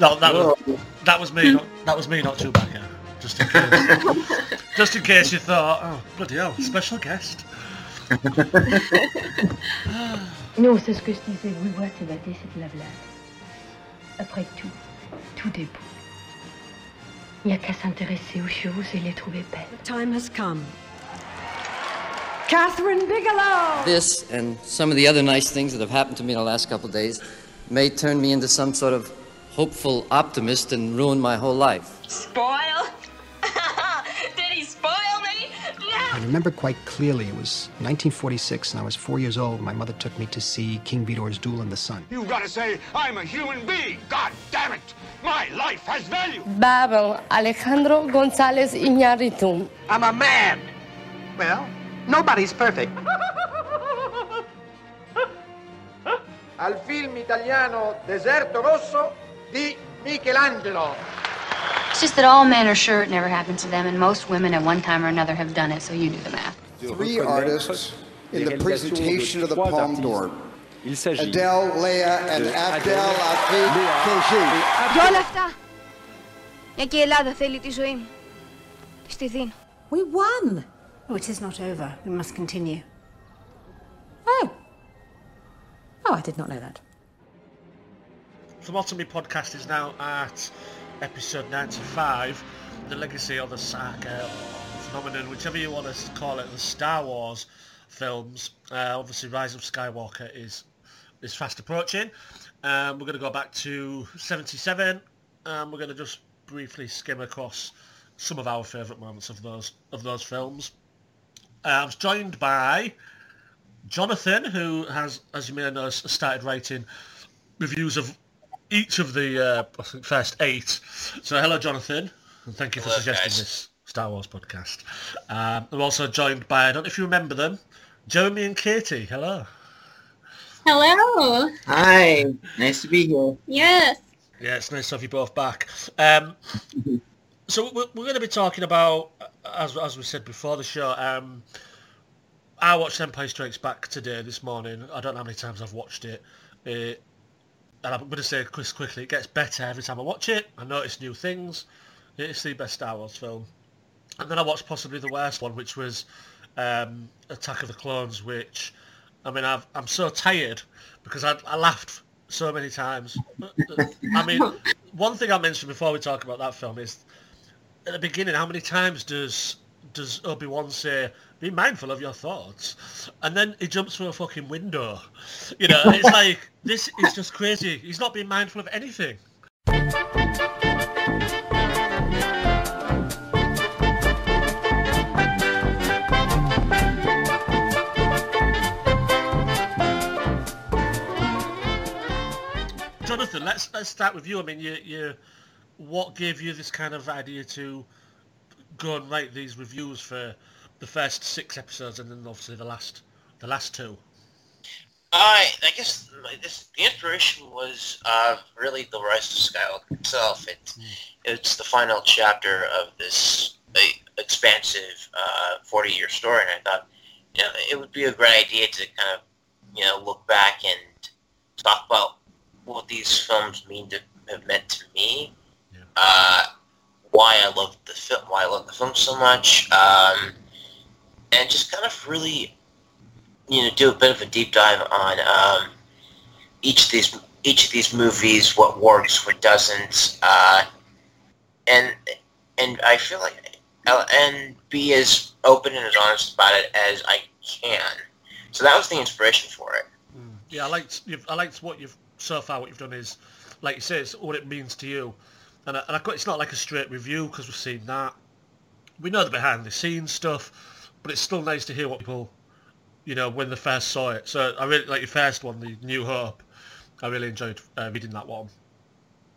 No, that was that was me. Not, that was me, not Chewbacca. Just in case. just in case you thought, oh bloody hell, special guest. Non, c'est ce que je disais. Oui, ouais, c'est c'est de la blague. Après tout, tout est beau. Il n'y a qu'à s'intéresser aux choses et les trouver belles. The time has come. Kathryn Bigelow! This and some of the other nice things that have happened to me in the last couple of days may turn me into some sort of hopeful optimist and ruin my whole life. Spoil? Did he spoil me? No! I remember quite clearly it was 1946 and I was four years old. My mother took me to see King Vidor's Duel in the Sun. You gotta say, I'm a human being. God damn it. My life has value. Babel Alejandro González Iñárritu. I'm a man. Well, nobody's perfect. Al film italiano Deserto Rosso di Michelangelo. It's just that all men are sure it never happened to them, and most women at one time or another have done it, so you do the math. Three artists in the presentation of the Palme d'Or. Adele, Léa, and Abdel Afid Keshi. Και όλα αυτά, μια και η We won! Oh, it is not over. We must continue. Oh. Oh, I did not know that. Filmotomy podcast is now at episode 95, the legacy of the saga phenomenon, whichever you want to call it, the Star Wars films. Uh, obviously, Rise of Skywalker is is fast approaching. Um, we're going to go back to 77. and we're going to just briefly skim across some of our favourite moments of those of those films. Uh, I was joined by Jonathan, who has, as you may know, started writing reviews of each of the uh, first eight. So hello, Jonathan, and thank you for Hello, suggesting guys. this Star Wars podcast. Um, I'm also joined by I don't know if you remember them, Jeremy and Katie. Hello. Hello. Hi, nice to be here. Yes. Yeah, it's nice to have you both back. Um, so we're, we're going to be talking about, as as we said before the show. Um, I watched Empire Strikes Back today, this morning. I don't know how many times I've watched it. Uh, and I'm going to say quick, quickly, it gets better every time I watch it. I notice new things. It's the best Star Wars film. And then I watched possibly the worst one, which was um, Attack of the Clones, which, I mean, I've, I'm so tired because I, I laughed so many times. I mean, one thing I mentioned before we talk about that film is, at the beginning, how many times does does Obi-Wan say, be mindful of your thoughts? And then he jumps through a fucking window. You know, it's like, this is just crazy. He's not being mindful of anything. Jonathan, let's let's start with you. I mean, you you what gave you this kind of idea to go and write these reviews for the first six episodes and then obviously the last the last two? I I guess my, this, the inspiration was uh, really the Rise of Skywalker itself. It, It's the final chapter of this expansive uh, 40-year story, and I thought, you know, it would be a great idea to kind of, you know, look back and talk about what these films mean to have meant to me. Uh, why I love the film, why I love the film so much, um, and just kind of really you know, do a bit of a deep dive on um, each of these each of these movies, what works, what doesn't, uh, and and I feel like and be as open and as honest about it as I can. So that was the inspiration for it. Yeah, I liked I liked what you've so far. What you've done is, like you say, it's what it means to you, and I, and I, it's not like a straight review because we've seen that. We know the behind the scenes stuff, but it's still nice to hear what people, you know, when they first saw it. So I really like your first one, the New Hope. I really enjoyed uh, reading that one.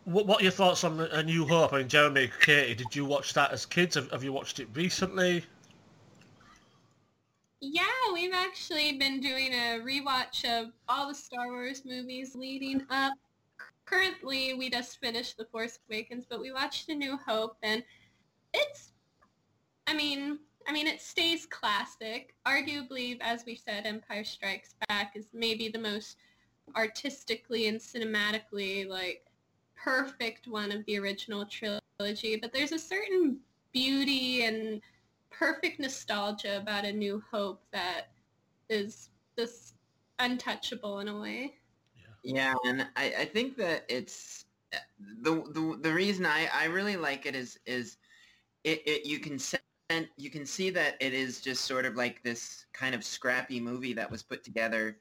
What, what are your thoughts on A New Hope? I mean, Jeremy, Katie, did you watch that as kids? Have, have you watched it recently? Yeah, we've actually been doing a rewatch of all the Star Wars movies leading up. Currently, we just finished The Force Awakens, but we watched A New Hope, and it's, I mean, I mean, it stays classic. Arguably, as we said, Empire Strikes Back is maybe the most artistically and cinematically like perfect one of the original trilogy, but there's a certain beauty and perfect nostalgia about A New Hope that is just untouchable in a way. Yeah, and I, I think that it's the, the the reason I, I really like it is is it, it you can sense you can see that it is just sort of like this kind of scrappy movie that was put together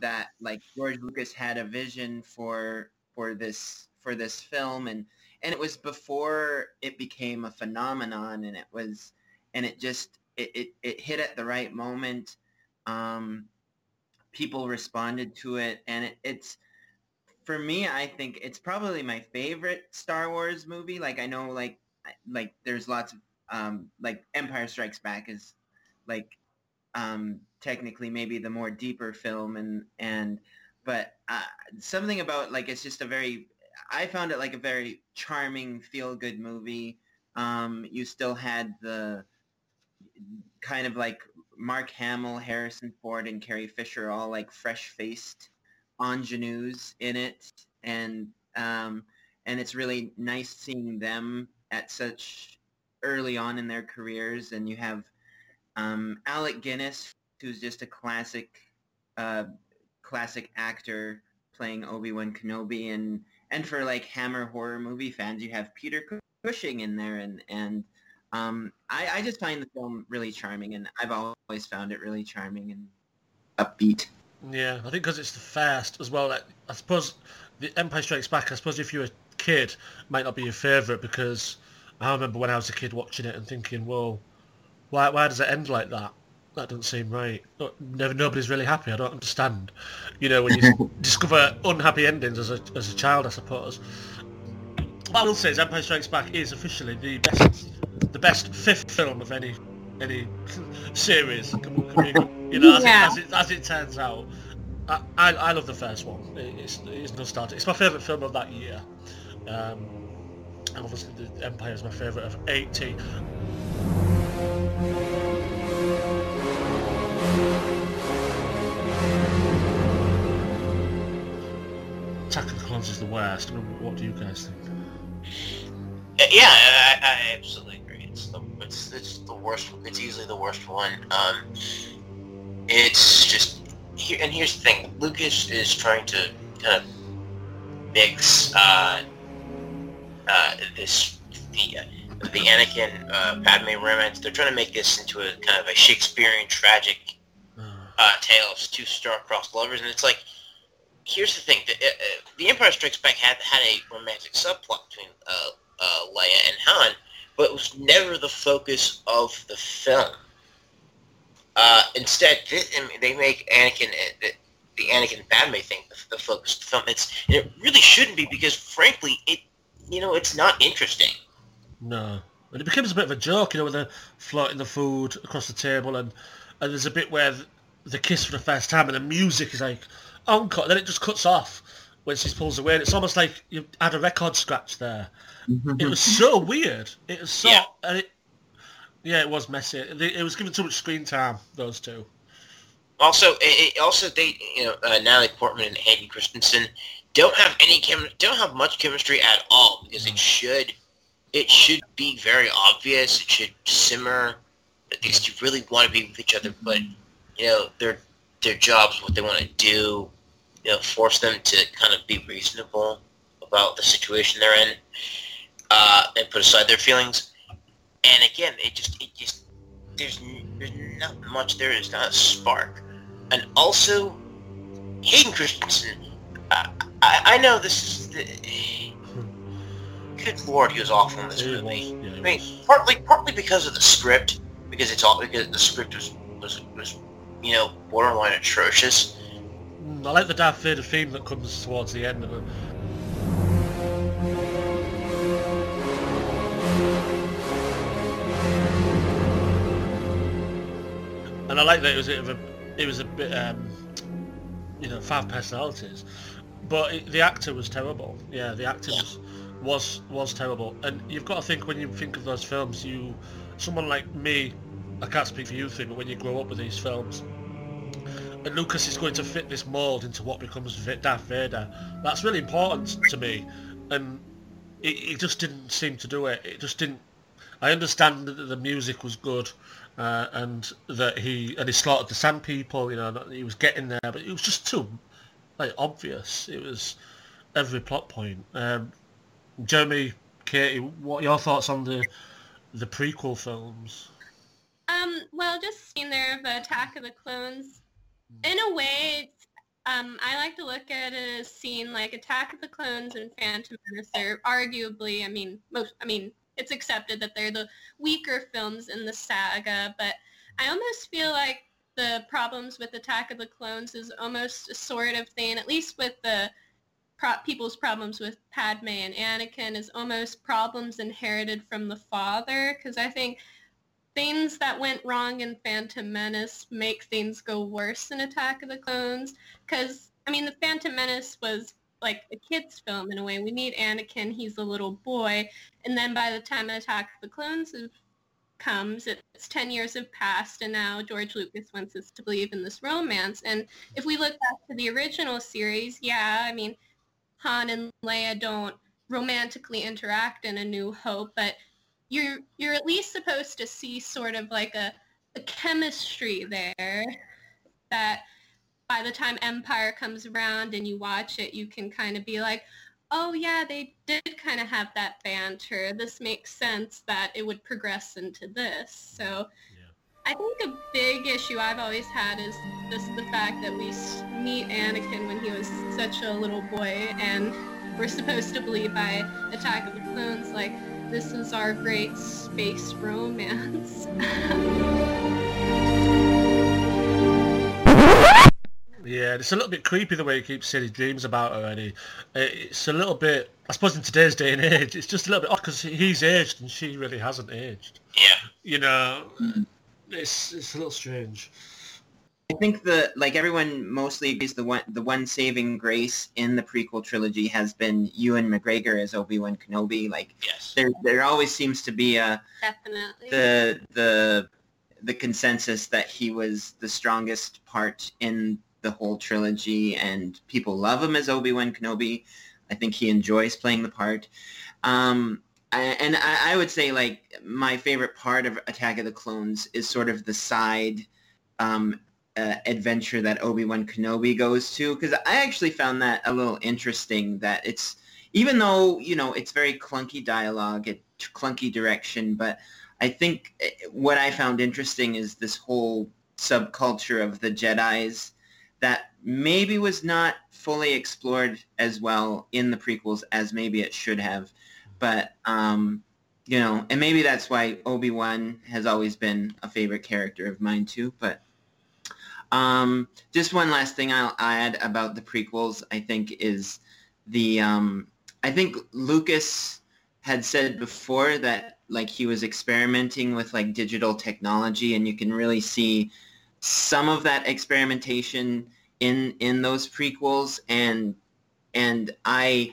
that like George Lucas had a vision for for this for this film and and it was before it became a phenomenon and it was and it just it, it, it hit at the right moment. Um, people responded to it and it, it's for me i think it's probably my favorite star wars movie. Like i know like like there's lots of um, like empire strikes back is like um, technically maybe the more deeper film and and but uh, something about like it's just a very I found it like a very charming, feel-good movie. Um, you still had the kind of like Mark Hamill, Harrison Ford, and Carrie Fisher all like fresh-faced ingenues in it, and um, and it's really nice seeing them at such early on in their careers. And you have um, Alec Guinness, who's just a classic, uh, classic actor playing Obi Wan Kenobi, and and for like Hammer horror movie fans, you have Peter Cushing in there, and and um, I, I just find the film really charming, and I've always found it really charming and upbeat. Yeah, I think because it's the first as well. Like, I suppose the Empire Strikes Back. I suppose if you're a kid, might not be your favourite because I remember when I was a kid watching it and thinking, "Well, why why does it end like that? That doesn't seem right. Never, nobody's really happy. I don't understand." You know, when you discover unhappy endings as a as a child, I suppose. What I will say is Empire Strikes Back is officially the best the best fifth film of any any series. Can, can you know, as, yeah. it, as, it, as it turns out, I, I, I love the first one. It's it's nostalgic. It's my favourite film of that year. Um, and obviously, the Empire is my favourite of 80. Attack of the Clones is the worst. What do you guys think? Yeah, I, I absolutely agree. It's the it's, it's the worst. It's easily the worst one. Um, it's just here, and here's the thing: Lucas is trying to kind of mix uh, uh, this the uh, the Anakin uh, Padme romance. They're trying to make this into a kind of a Shakespearean tragic uh, tale of two star-crossed lovers, and it's like here's the thing: the, the Empire Strikes Back had had a romantic subplot between uh, uh, Leia and Han, but it was never the focus of the film. Uh, instead, this, I mean, they make Anakin uh, the, the Anakin Padme thing the, the focus of the film. It's and it really shouldn't be because, frankly, it you know it's not interesting. No, and it becomes a bit of a joke, you know, when they're floating the food across the table, and and there's a bit where the, the kiss for the first time, and the music is like encore, then it just cuts off when she pulls away, and it's almost like you had a record scratch there. Mm-hmm. It was so weird. It was so, yeah. and it, yeah, it was messy. It, was given too much screen time. Those two. Also, it, also they, you know, uh, Natalie Portman and Hayden Christensen don't have any chem- don't have much chemistry at all because it should it should be very obvious. It should simmer because you really want to be with each other, but you know their their jobs, what they want to do, you know, force them to kind of be reasonable about the situation they're in, uh, and put aside their feelings. And again, it just it just there's there's not much there. There's not a spark, and also Hayden Christensen. Uh, I, I know this is the, good lord, he was awful in this movie. I mean, partly partly because of the script, because it's all because the script was was was you know borderline atrocious. Mm, I like the Darth Vader theme that comes towards the end of it. And I like that it was a, it was a bit, um, you know, five personalities, but it, the actor was terrible. Yeah, the actor yeah. was was was terrible. And you've got to think when you think of those films, you, someone like me, I can't speak for you three, but when you grow up with these films, and Lucas is going to fit this mold into what becomes Darth Vader, that's really important to me. and it, it just didn't seem to do it. It just didn't. I understand that the music was good, uh, and that he and he slaughtered the Sand People. You know, he was getting there, but it was just too like obvious. It was every plot point. Um, Jeremy, Katie, what are your thoughts on the the prequel films? Um, well, just seeing there of Attack of the Clones, in a way, um, I like to look at it as seeing like Attack of the Clones and Phantom Menace are arguably, I mean, most, I mean, it's accepted that they're the weaker films in the saga, but I almost feel like the problems with Attack of the Clones is almost a sort of thing, at least with the pro- people's problems with Padme and Anakin, is almost problems inherited from the father, because I think things that went wrong in Phantom Menace make things go worse in Attack of the Clones. Because, I mean, the Phantom Menace was like a kid's film in a way. We meet Anakin, he's a little boy, and then by the time Attack of the Clones comes, it's 10 years have passed, and now George Lucas wants us to believe in this romance. And if we look back to the original series, yeah, I mean, Han and Leia don't romantically interact in A New Hope, but you're you're at least supposed to see sort of like a, a chemistry there that by the time Empire comes around and you watch it, you can kind of be like, oh yeah, they did kind of have that banter. This makes sense that it would progress into this. So I think a big issue I've always had is just the fact that we meet Anakin when he was such a little boy and we're supposed to believe by Attack of the Clones like this is our great space romance. Yeah, it's a little bit creepy the way he keeps saying his dreams about her, and he, it's a little bit. I suppose in today's day and age, it's just a little bit odd because he's aged and she really hasn't aged. Yeah. You know, mm-hmm. it's it's a little strange. I think the like everyone mostly agrees the one the one saving grace in the prequel trilogy has been Ewan McGregor as Obi Wan Kenobi. Like yes. there there always seems to be a definitely the the the consensus that he was the strongest part in the whole trilogy, and people love him as Obi Wan Kenobi. I think he enjoys playing the part. Um, and I, I would say like my favorite part of Attack of the Clones is sort of the side um, uh, adventure that Obi-Wan Kenobi goes to because I actually found that a little interesting that it's even though you know it's very clunky dialogue it clunky direction but I think eh, what I found interesting is this whole subculture of the Jedi's that maybe was not fully explored as well in the prequels as maybe it should have. But um, you know and maybe that's why Obi-Wan has always been a favorite character of mine too but um, just one last thing I'll add about the prequels, I think, is the um, I think Lucas had said before that like he was experimenting with like digital technology, and you can really see some of that experimentation in in those prequels, and and I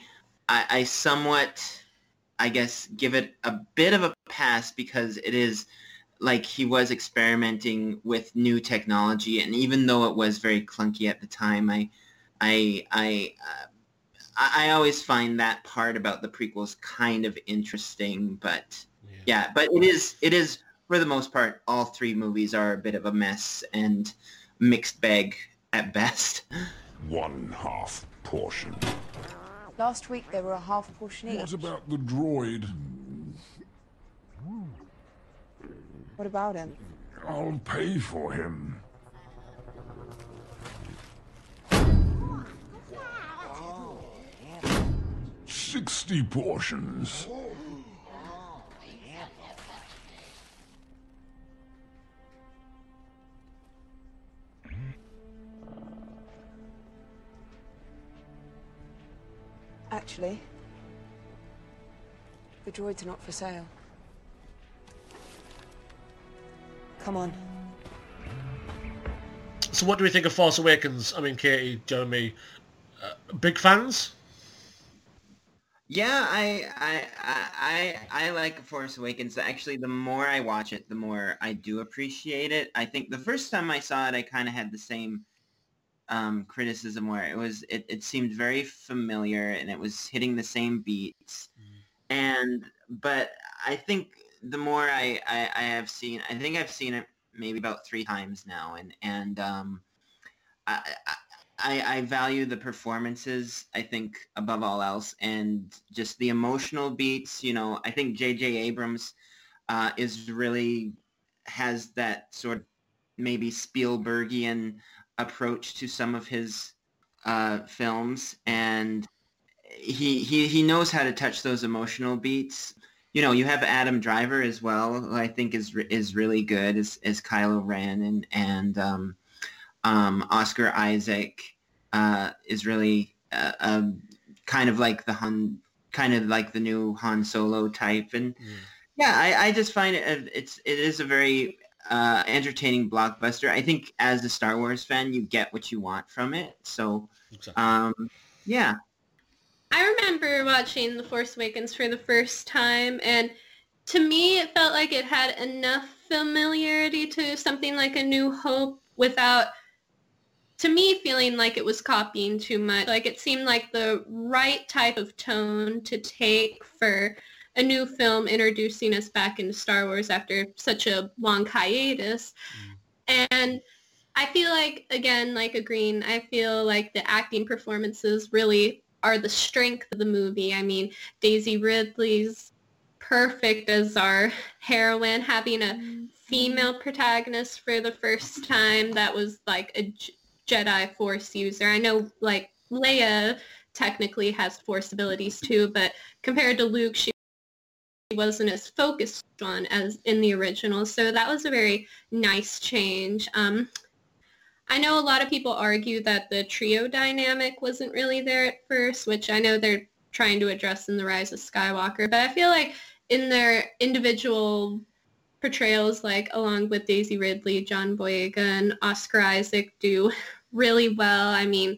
I, I somewhat I guess give it a bit of a pass because it is like he was experimenting with new technology, and even though it was very clunky at the time, I, I, I, uh, I always find that part about the prequels kind of interesting. But yeah. yeah, but it is, it is for the most part, all three movies are a bit of a mess and mixed bag at best. One half portion. Last week there were a half portion each. What about the droid? What about him? I'll pay for him. Sixty portions. Actually, the droids are not for sale. Come on. So what do we think of Force Awakens? I mean, Katie, Jeremy, uh, big fans? Yeah, I, I I I like Force Awakens. Actually, the more I watch it, the more I do appreciate it. I think the first time I saw it, I kind of had the same um, criticism where it was it, it seemed very familiar and it was hitting the same beats, and but I think the more I, I, I have seen, I think I've seen it maybe about three times now, and and um, I, I I value the performances. I think above all else, and just the emotional beats. You know, I think J.J. Abrams uh, is really has that sort of maybe Spielbergian approach to some of his uh, films, and he, he he knows how to touch those emotional beats. You know, you have Adam Driver as well, who I think is is really good as as Kylo Ren, and and um, um, Oscar Isaac uh, is really uh, um, kind of like the Han, kind of like the new Han Solo type, and mm. yeah, I, I just find it it's it is a very uh, entertaining blockbuster. I think as a Star Wars fan, you get what you want from it. So, exactly. um, yeah. I remember watching The Force Awakens for the first time, and to me, it felt like it had enough familiarity to something like A New Hope without, to me, feeling like it was copying too much. Like it seemed like the right type of tone to take for a new film introducing us back into Star Wars after such a long hiatus. Mm. And I feel like, again, like agreeing, I feel like the acting performances really are the strength of the movie. I mean, Daisy Ridley's perfect as our heroine, having a female protagonist for the first time that was like a Jedi Force user. I know like Leia technically has Force abilities too, but compared to Luke, she wasn't as focused on as in the original. So that was a very nice change. Um, I know a lot of people argue that the trio dynamic wasn't really there at first, which I know they're trying to address in The Rise of Skywalker. But I feel like in their individual portrayals, like along with Daisy Ridley, John Boyega, and Oscar Isaac do really well. I mean,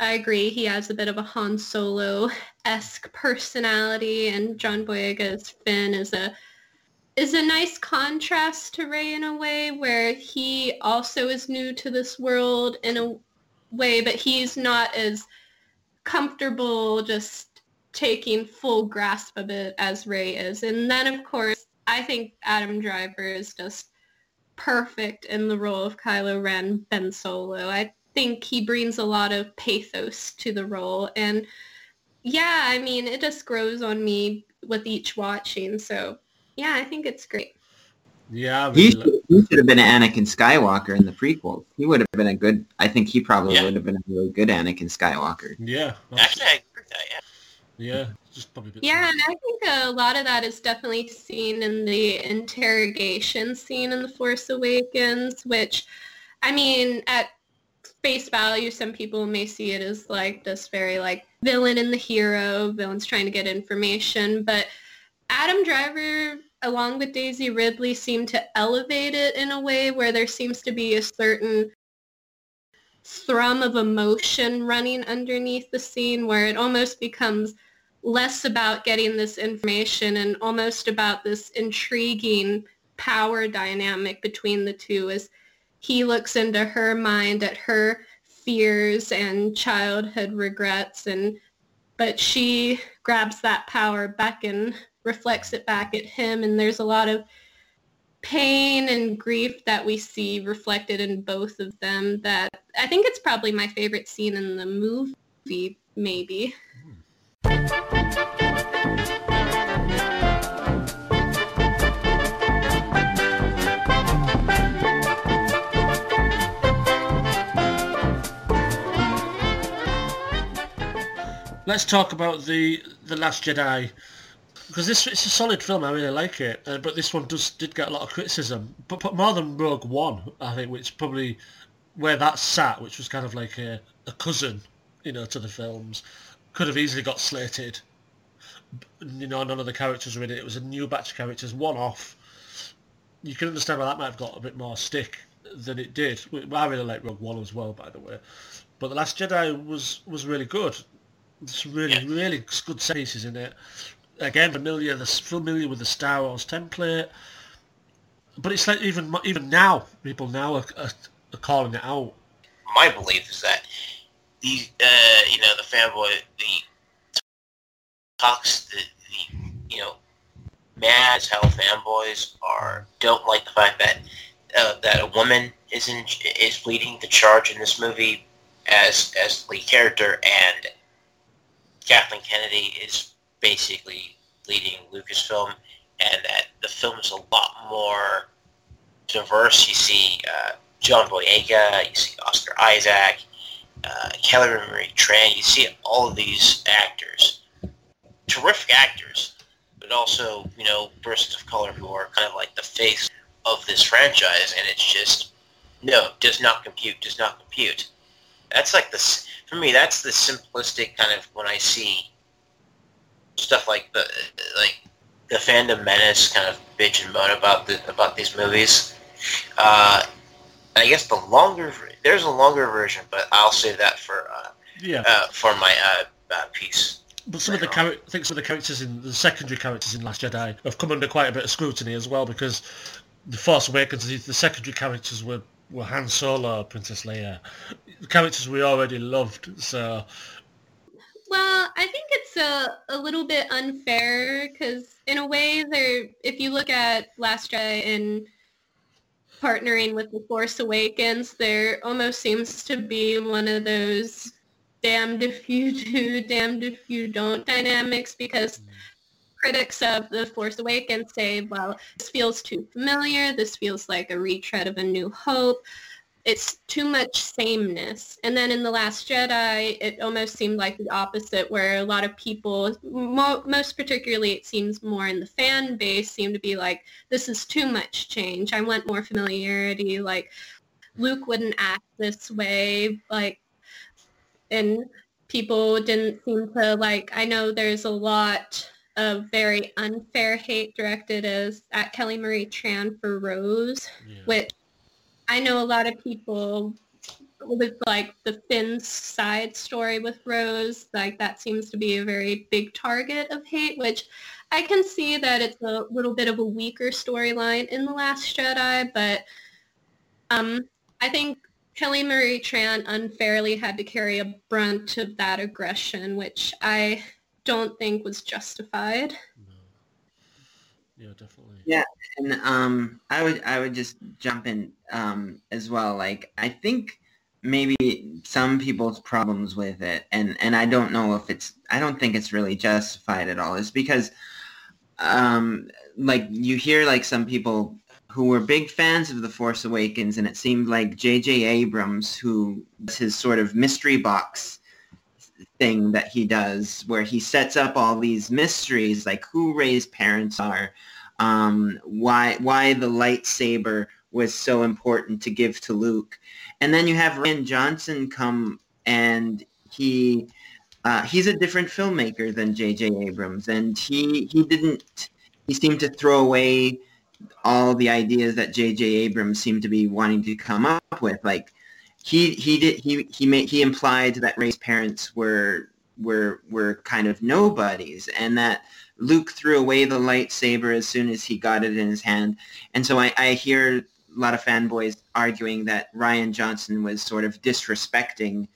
I agree. He has a bit of a Han Solo-esque personality, and John Boyega's Finn is a is a nice contrast to Rey in a way, where he also is new to this world in a way, but he's not as comfortable just taking full grasp of it as Rey is. And then, of course, I think Adam Driver is just perfect in the role of Kylo Ren, Ben Solo. I think he brings a lot of pathos to the role. And yeah, I mean, it just grows on me with each watching. So yeah, I think it's great. Yeah, I mean, he, should, he should have been Anakin Skywalker in the prequels. He would have been a good. I think he probably yeah. would have been a really good Anakin Skywalker. Yeah, actually, I agree with that. Yeah. Yeah, just probably. yeah, and I think a lot of that is definitely seen in the interrogation scene in The Force Awakens, which, I mean, at face value, some people may see it as like this very like villain and the hero, villains trying to get information. But Adam Driver, along with Daisy Ridley, seem to elevate it in a way where there seems to be a certain thrum of emotion running underneath the scene where it almost becomes less about getting this information and almost about this intriguing power dynamic between the two as he looks into her mind at her fears and childhood regrets and but she grabs that power back and reflects it back at him and there's a lot of pain and grief that we see reflected in both of them that I think it's probably my favorite scene in the movie maybe. Hmm. Let's talk about the the Last Jedi because this it's a solid film. I really like it, uh, but this one does did get a lot of criticism, but, but more than Rogue One, I think, which probably where that sat, which was kind of like a, a cousin, you know, to the films, could have easily got slated. You know, none of the characters were in it. It was a new batch of characters, one off. You can understand why that might have got a bit more stick than it did. I really like Rogue One as well, by the way. But The Last Jedi was was really good. It's really, yeah. really good set pieces in it. Again, familiar, the, familiar with the Star Wars template. But it's like even even now, people now are, are, are calling it out. my belief is that the uh, you know the fanboy the talks the, the you know mad as hell fanboys are don't like the fact that uh, that a woman is in, is leading the charge in this movie as as lead character, and Kathleen Kennedy is basically leading Lucasfilm, and that the film is a lot more diverse. You see uh, John Boyega, you see Oscar Isaac, uh, Kelly Marie Tran. You see all of these actors, terrific actors, but also you know persons of color who are kind of like the face of this franchise, and it's just no, does not compute, does not compute. That's like this for me. That's the simplistic kind of when I see stuff like the like the fandom menace kind of bitch and moan about the about these movies. Uh, I guess the longer there's a longer version, but I'll save that for uh, yeah uh, for my uh, uh piece. But some of the char- I think some of the characters in the secondary characters in Last Jedi have come under quite a bit of scrutiny as well because the Force Awakens, the secondary characters were were Han Solo, Princess Leia, the characters we already loved. So, well, I think it's a a little bit unfair because in a way, they're if you look at Last Jedi and partnering with the Force Awakens, there almost seems to be one of those damned if you do, damned if you don't dynamics because critics of The Force Awakens say, well, this feels too familiar. This feels like a retread of A New Hope. It's too much sameness. And then in The Last Jedi, it almost seemed like the opposite, where a lot of people, mo- most particularly it seems more in the fan base, seem to be like, this is too much change. I want more familiarity. Like, Luke wouldn't act this way. Like, and people didn't seem to like, I know there's a lot of very unfair hate directed as at Kelly Marie Tran for Rose, yeah. which I know a lot of people with like the Finn side story with Rose, like that seems to be a very big target of hate, which I can see that it's a little bit of a weaker storyline in The Last Jedi, but um, I think Kelly Marie Tran unfairly had to carry a brunt of that aggression, which I don't think was justified. Yeah, definitely. Yeah, and um, I would I would just jump in um, as well. Like I think maybe some people's problems with it, and and I don't know if it's I don't think it's really justified at all. Is because um, like you hear like some people who were big fans of The Force Awakens, and it seemed like J.J. Abrams, who was his sort of mystery box thing that he does where he sets up all these mysteries like who Rey's parents are, um, why why the lightsaber was so important to give to Luke. And then you have Rian Johnson come and he uh, he's a different filmmaker than J.J. Abrams, and he he didn't he seemed to throw away all the ideas that J.J. Abrams seemed to be wanting to come up with, like he he did he he made he implied that Rey's parents were were were kind of nobodies and that Luke threw away the lightsaber as soon as he got it in his hand. And so I, I hear a lot of fanboys arguing that Rian Johnson was sort of disrespecting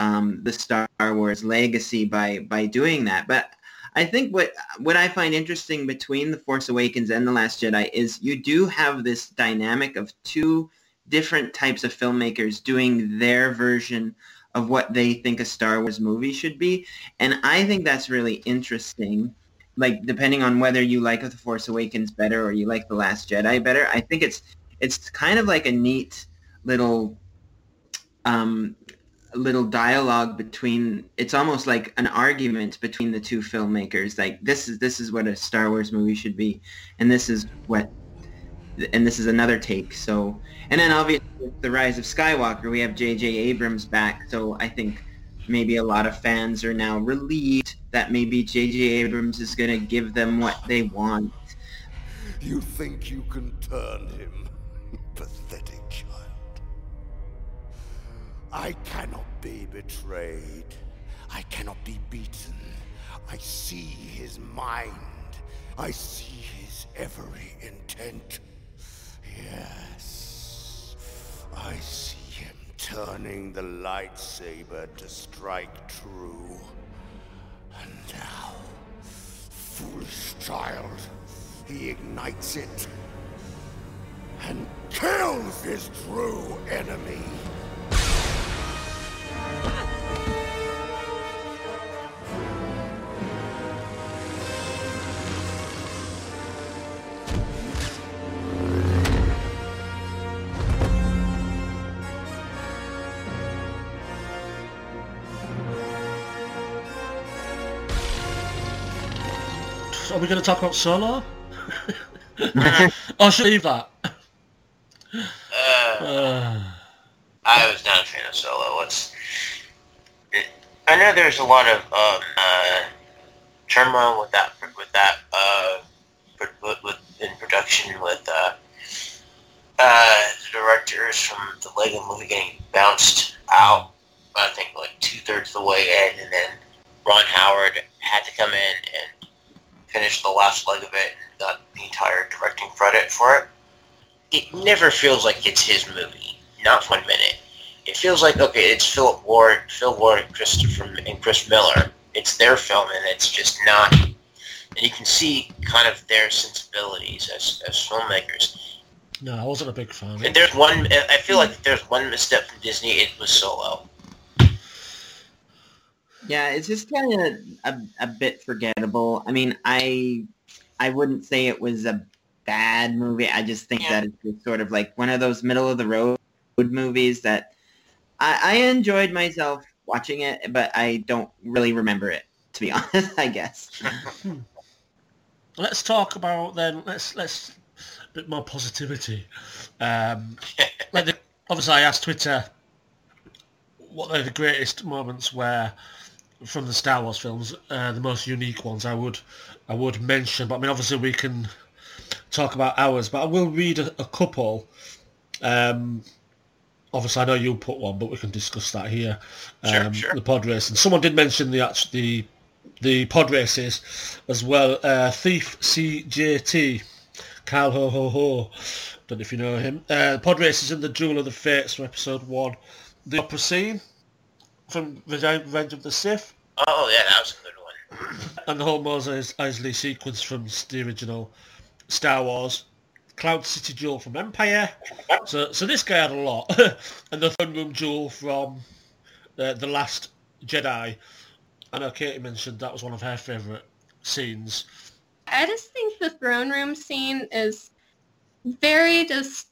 um, the Star Wars legacy by by doing that. But I think what what I find interesting between The Force Awakens and The Last Jedi is you do have this dynamic of two different types of filmmakers doing their version of what they think a Star Wars movie should be. And I think that's really interesting. Like depending on whether you like The Force Awakens better or you like The Last Jedi better, I think it's it's kind of like a neat little um, little dialogue between it's almost like an argument between the two filmmakers like this is this is what a Star Wars movie should be and this is what and this is another take. So, and then obviously the rise of Skywalker, we have J.J. Abrams back. So I think maybe a lot of fans are now relieved that maybe J.J. Abrams is going to give them what they want. You think you can turn him, pathetic child. I cannot be betrayed. I cannot be beaten. I see his mind. I see his every intent. Yes, I see him turning the lightsaber to strike true. And now, foolish child, he ignites it and kills his true enemy. Are we going to talk about Solo? or should I leave that? Uh, I was not a fan of Solo. What's I know there's a lot of um, uh, turmoil with that with that uh, with, with in production with uh, uh, the directors from the Lego Movie getting bounced out. I think like two thirds of the way in, and then Ron Howard had to come in and finish the last leg of it and got the entire directing credit for it. It never feels like it's his movie. Not one minute. It feels like okay, it's Philip Ward, Phil Ward, and Christopher and Chris Miller. It's their film, and it's just not. And you can see kind of their sensibilities as, as filmmakers. No, I wasn't a big fan. And there's one. I feel like if there's one misstep from Disney, it was Solo. Yeah, it's just kind of a, a bit forgettable. I mean, I I wouldn't say it was a bad movie. I just think that it's sort of like one of those middle of the road movies that I, I enjoyed myself watching it, but I don't really remember it to be honest. I guess. Let's talk about then. Let's let's a bit more positivity. Um, like the, obviously, I asked Twitter what are the greatest moments where from the Star Wars films, uh, the most unique ones. I would I would mention, but I mean, obviously, we can talk about ours. But I will read a, a couple. Um, obviously, I know you'll put one, but we can discuss that here. Um, Sure, sure. The pod race, and someone did mention the the the pod races as well. Uh, Thief CJT, Kyle Ho Ho Ho. Don't know if you know him. Uh, pod races in the Duel of the Fates from episode one. The opera scene from the Revenge of the Sith. Oh yeah, that was a good one. And the whole Mos Eisley sequence from the original Star Wars. Cloud City Duel from Empire. So so this guy had a lot. and the Throne Room Duel from uh, The Last Jedi. I know Katie mentioned that was one of her favourite scenes. I just think the throne room scene is very just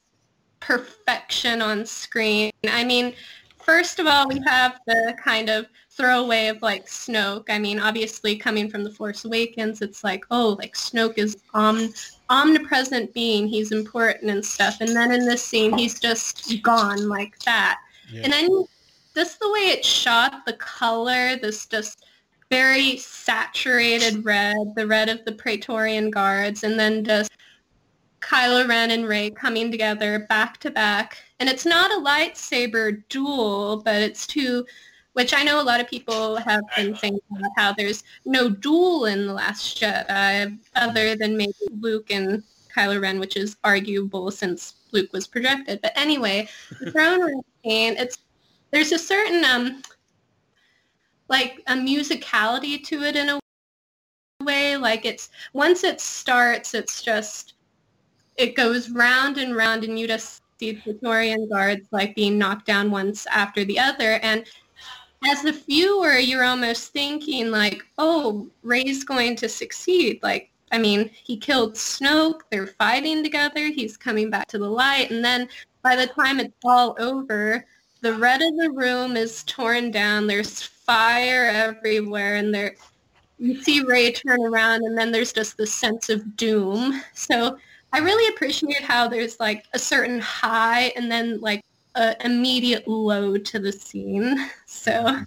perfection on screen. I mean, first of all, we have the kind of throwaway of like Snoke. I mean, obviously coming from The Force Awakens, it's like, oh, like Snoke is om- omnipresent being. He's important and stuff. And then in this scene, he's just gone like that. And then just the way it's shot, the color, this just very saturated red, the red of the Praetorian Guards, and then just Kylo Ren and Rey coming together back to back. And it's not a lightsaber duel, but it's two, which I know a lot of people have been saying about how there's no duel in The Last Jedi other than maybe Luke and Kylo Ren, which is arguable since Luke was projected. But anyway, the throne room scene, it's there's a certain um like a musicality to it in a way. Like it's once it starts, it's just it goes round and round, and you just see Praetorian guards like being knocked down once after the other, and as a viewer, you're almost thinking like, oh, Rey's going to succeed. Like, I mean, he killed Snoke. They're fighting together. He's coming back to the light. And then by the time it's all over, the red of the room is torn down. There's fire everywhere. And there, you see Rey turn around and then there's just this sense of doom. So I really appreciate how there's like a certain high and then like a immediate low to the scene. So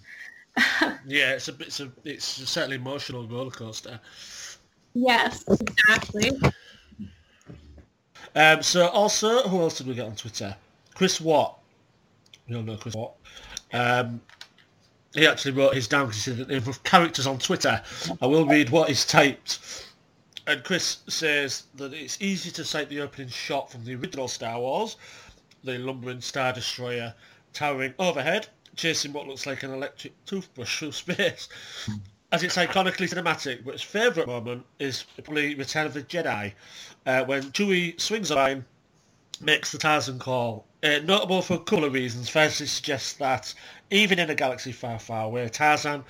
Yeah, it's a bit. It's, a, it's a certainly emotional roller coaster. yes, exactly. Um, so also, who else did we get on Twitter? Chris Watt. We all know Chris Watt. Um, he actually wrote his down because he said that with characters on Twitter. I will read what he's typed. And Chris says that it's easy to cite the opening shot from the original Star Wars, the lumbering Star Destroyer towering overhead, chasing what looks like an electric toothbrush through space. As it's iconically cinematic, but his favourite moment is probably Return of the Jedi, uh, when Chewie swings a line, makes the Tarzan call. Uh, notable for a couple of reasons. Firstly, suggests that even in a galaxy far, far away, Tarzan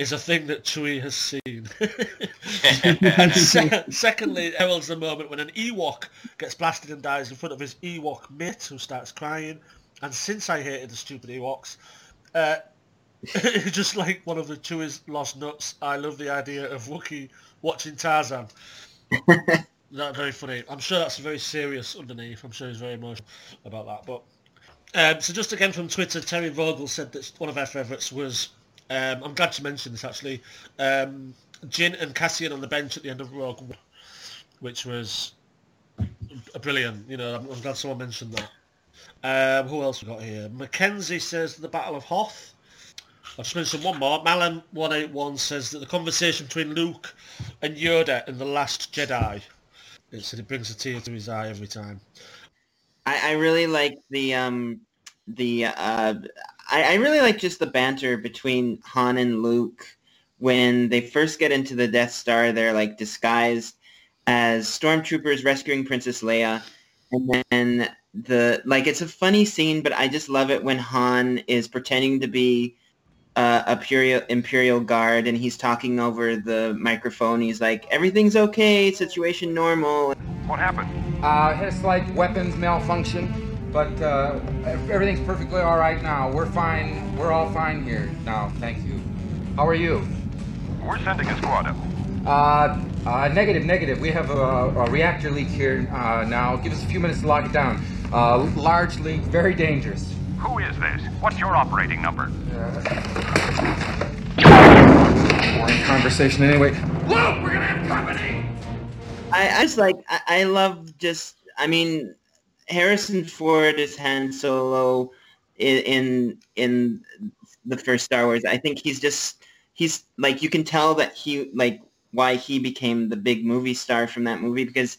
is a thing that Chewie has seen. and se- secondly, heralds the moment when an Ewok gets blasted and dies in front of his Ewok mate, who starts crying. And since I hated the stupid Ewoks, uh, just like one of the Chewie's lost nuts, I love the idea of Wookie watching Tarzan. That's very funny. I'm sure that's very serious underneath. I'm sure he's very emotional about that. But um, so just again from Twitter, Terry Vogel said that one of our favourites was. Um, I'm glad to mention this actually. Um, Jyn and Cassian on the bench at the end of Rogue One, which was brilliant. You know, I'm, I'm glad someone mentioned that. Um, who else we got here? Mackenzie says the Battle of Hoth. I'll just mention one more. Malin181 says that the conversation between Luke and Yoda in The Last Jedi, it said it brings a tear to his eye every time. I, I really like the um the uh I, I really like just the banter between Han and Luke when they first get into the Death Star. They're like disguised as stormtroopers rescuing Princess Leia, and then the like it's a funny scene, but I just love it when Han is pretending to be uh, Imperial Imperial Guard and he's talking over the microphone. He's like, "Everything's okay, situation normal." What happened? Uh, had a slight weapons malfunction, but uh, everything's perfectly all right now. We're fine. We're all fine here now. Thank you. How are you? We're sending a squad up. Uh, uh, negative, negative. We have a, a reactor leak here uh, now. Give us a few minutes to lock it down. Uh, large leak, very dangerous. Who is this? What's your operating number? Boring conversation anyway. Luke, we're gonna have company! I, I just like, I, I love just, I mean, Harrison Ford is Han Solo in, in in the first Star Wars. I think he's just he's like you can tell that he like why he became the big movie star from that movie because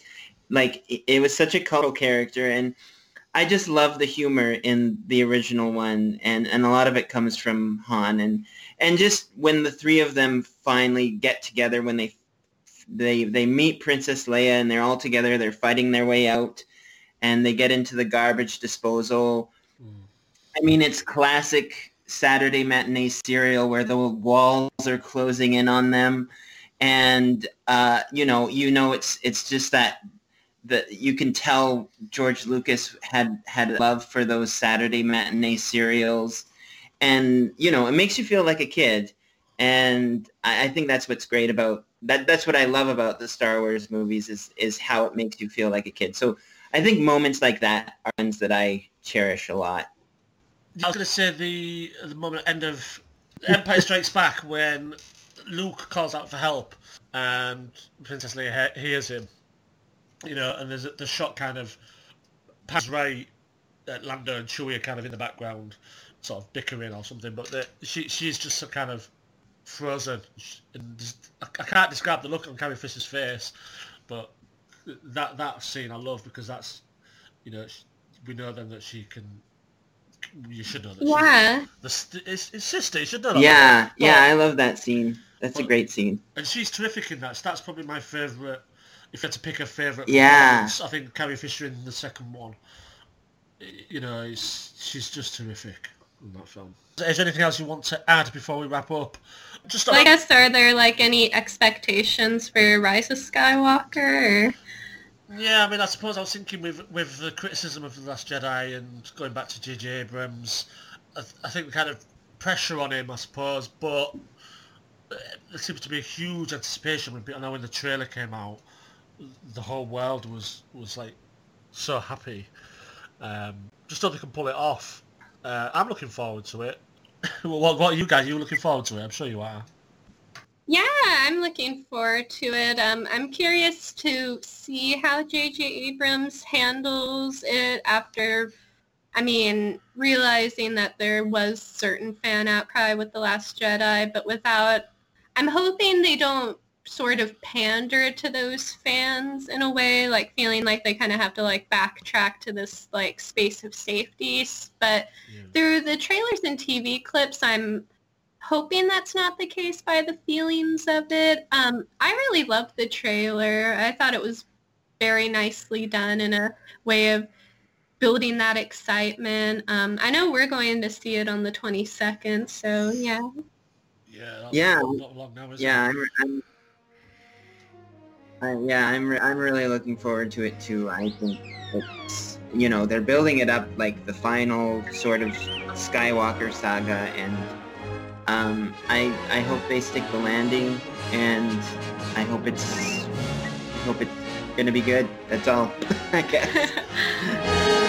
like it, it was such a colorful character and I just love the humor in the original one, and, and a lot of it comes from Han, and and just when the three of them finally get together, when they they they meet Princess Leia, and they're all together, they're fighting their way out, and they get into the garbage disposal. Mm. I mean, it's classic Saturday matinee serial where the walls are closing in on them, and uh, you know, you know, it's it's just that that you can tell George Lucas had had love for those Saturday matinee serials, and you know it makes you feel like a kid, and I, I think that's what's great about that. That's what I love about the Star Wars movies is is how it makes you feel like a kid. So I think moments like that are ones that I cherish a lot. I was going to say the the moment end of Empire Strikes Back when Luke calls out for help and Princess Leia hears him you know, and there's the shot kind of past right at Lando and Chewie are kind of in the background, sort of bickering or something, but she she's just so kind of frozen. And I, I can't describe the look on Carrie Fisher's face, but that that scene I love because that's you know we know then that she can. You should know that. Yeah. She, the, it's, it's sister. You should know that. Yeah, but, yeah, I love that scene. That's but, a great scene. And she's terrific in that. So that's probably my favourite if you had to pick a favourite, yeah, I think Carrie Fisher in the second one. You know, she's just terrific in that film. Is there anything else you want to add before we wrap up? Just I guess are there like any expectations for Rise of Skywalker? Or? Yeah, I mean, I suppose I was thinking with with the criticism of the Last Jedi and going back to J.J. Abrams, I, I think the kind of pressure on him, I suppose, but there seems to be a huge anticipation when I know when the trailer came out the whole world was was like so happy. Um, just thought they can pull it off. Uh, I'm looking forward to it. what, what are you guys? Are you looking forward to it? I'm sure you are. Yeah, I'm looking forward to it. Um, I'm curious to see how J.J. Abrams handles it after, I mean, realizing that there was certain fan outcry with The Last Jedi, but without, I'm hoping they don't sort of pander to those fans in a way, like feeling like they kind of have to like backtrack to this like space of safety. But yeah. through the trailers and TV clips, I'm hoping that's not the case by the feelings of it. Um, I really loved the trailer. I thought it was very nicely done in a way of building that excitement. Um, I know we're going to see it on the 22nd, so yeah. Yeah. Yeah. Long now, yeah. I'm, I'm, I, yeah, I'm, re- I'm really looking forward to it too. I think it's, you know, they're building it up like the final sort of Skywalker saga, and um, I, I hope they stick the landing, and I hope it's, hope it's gonna be good. That's all, I guess.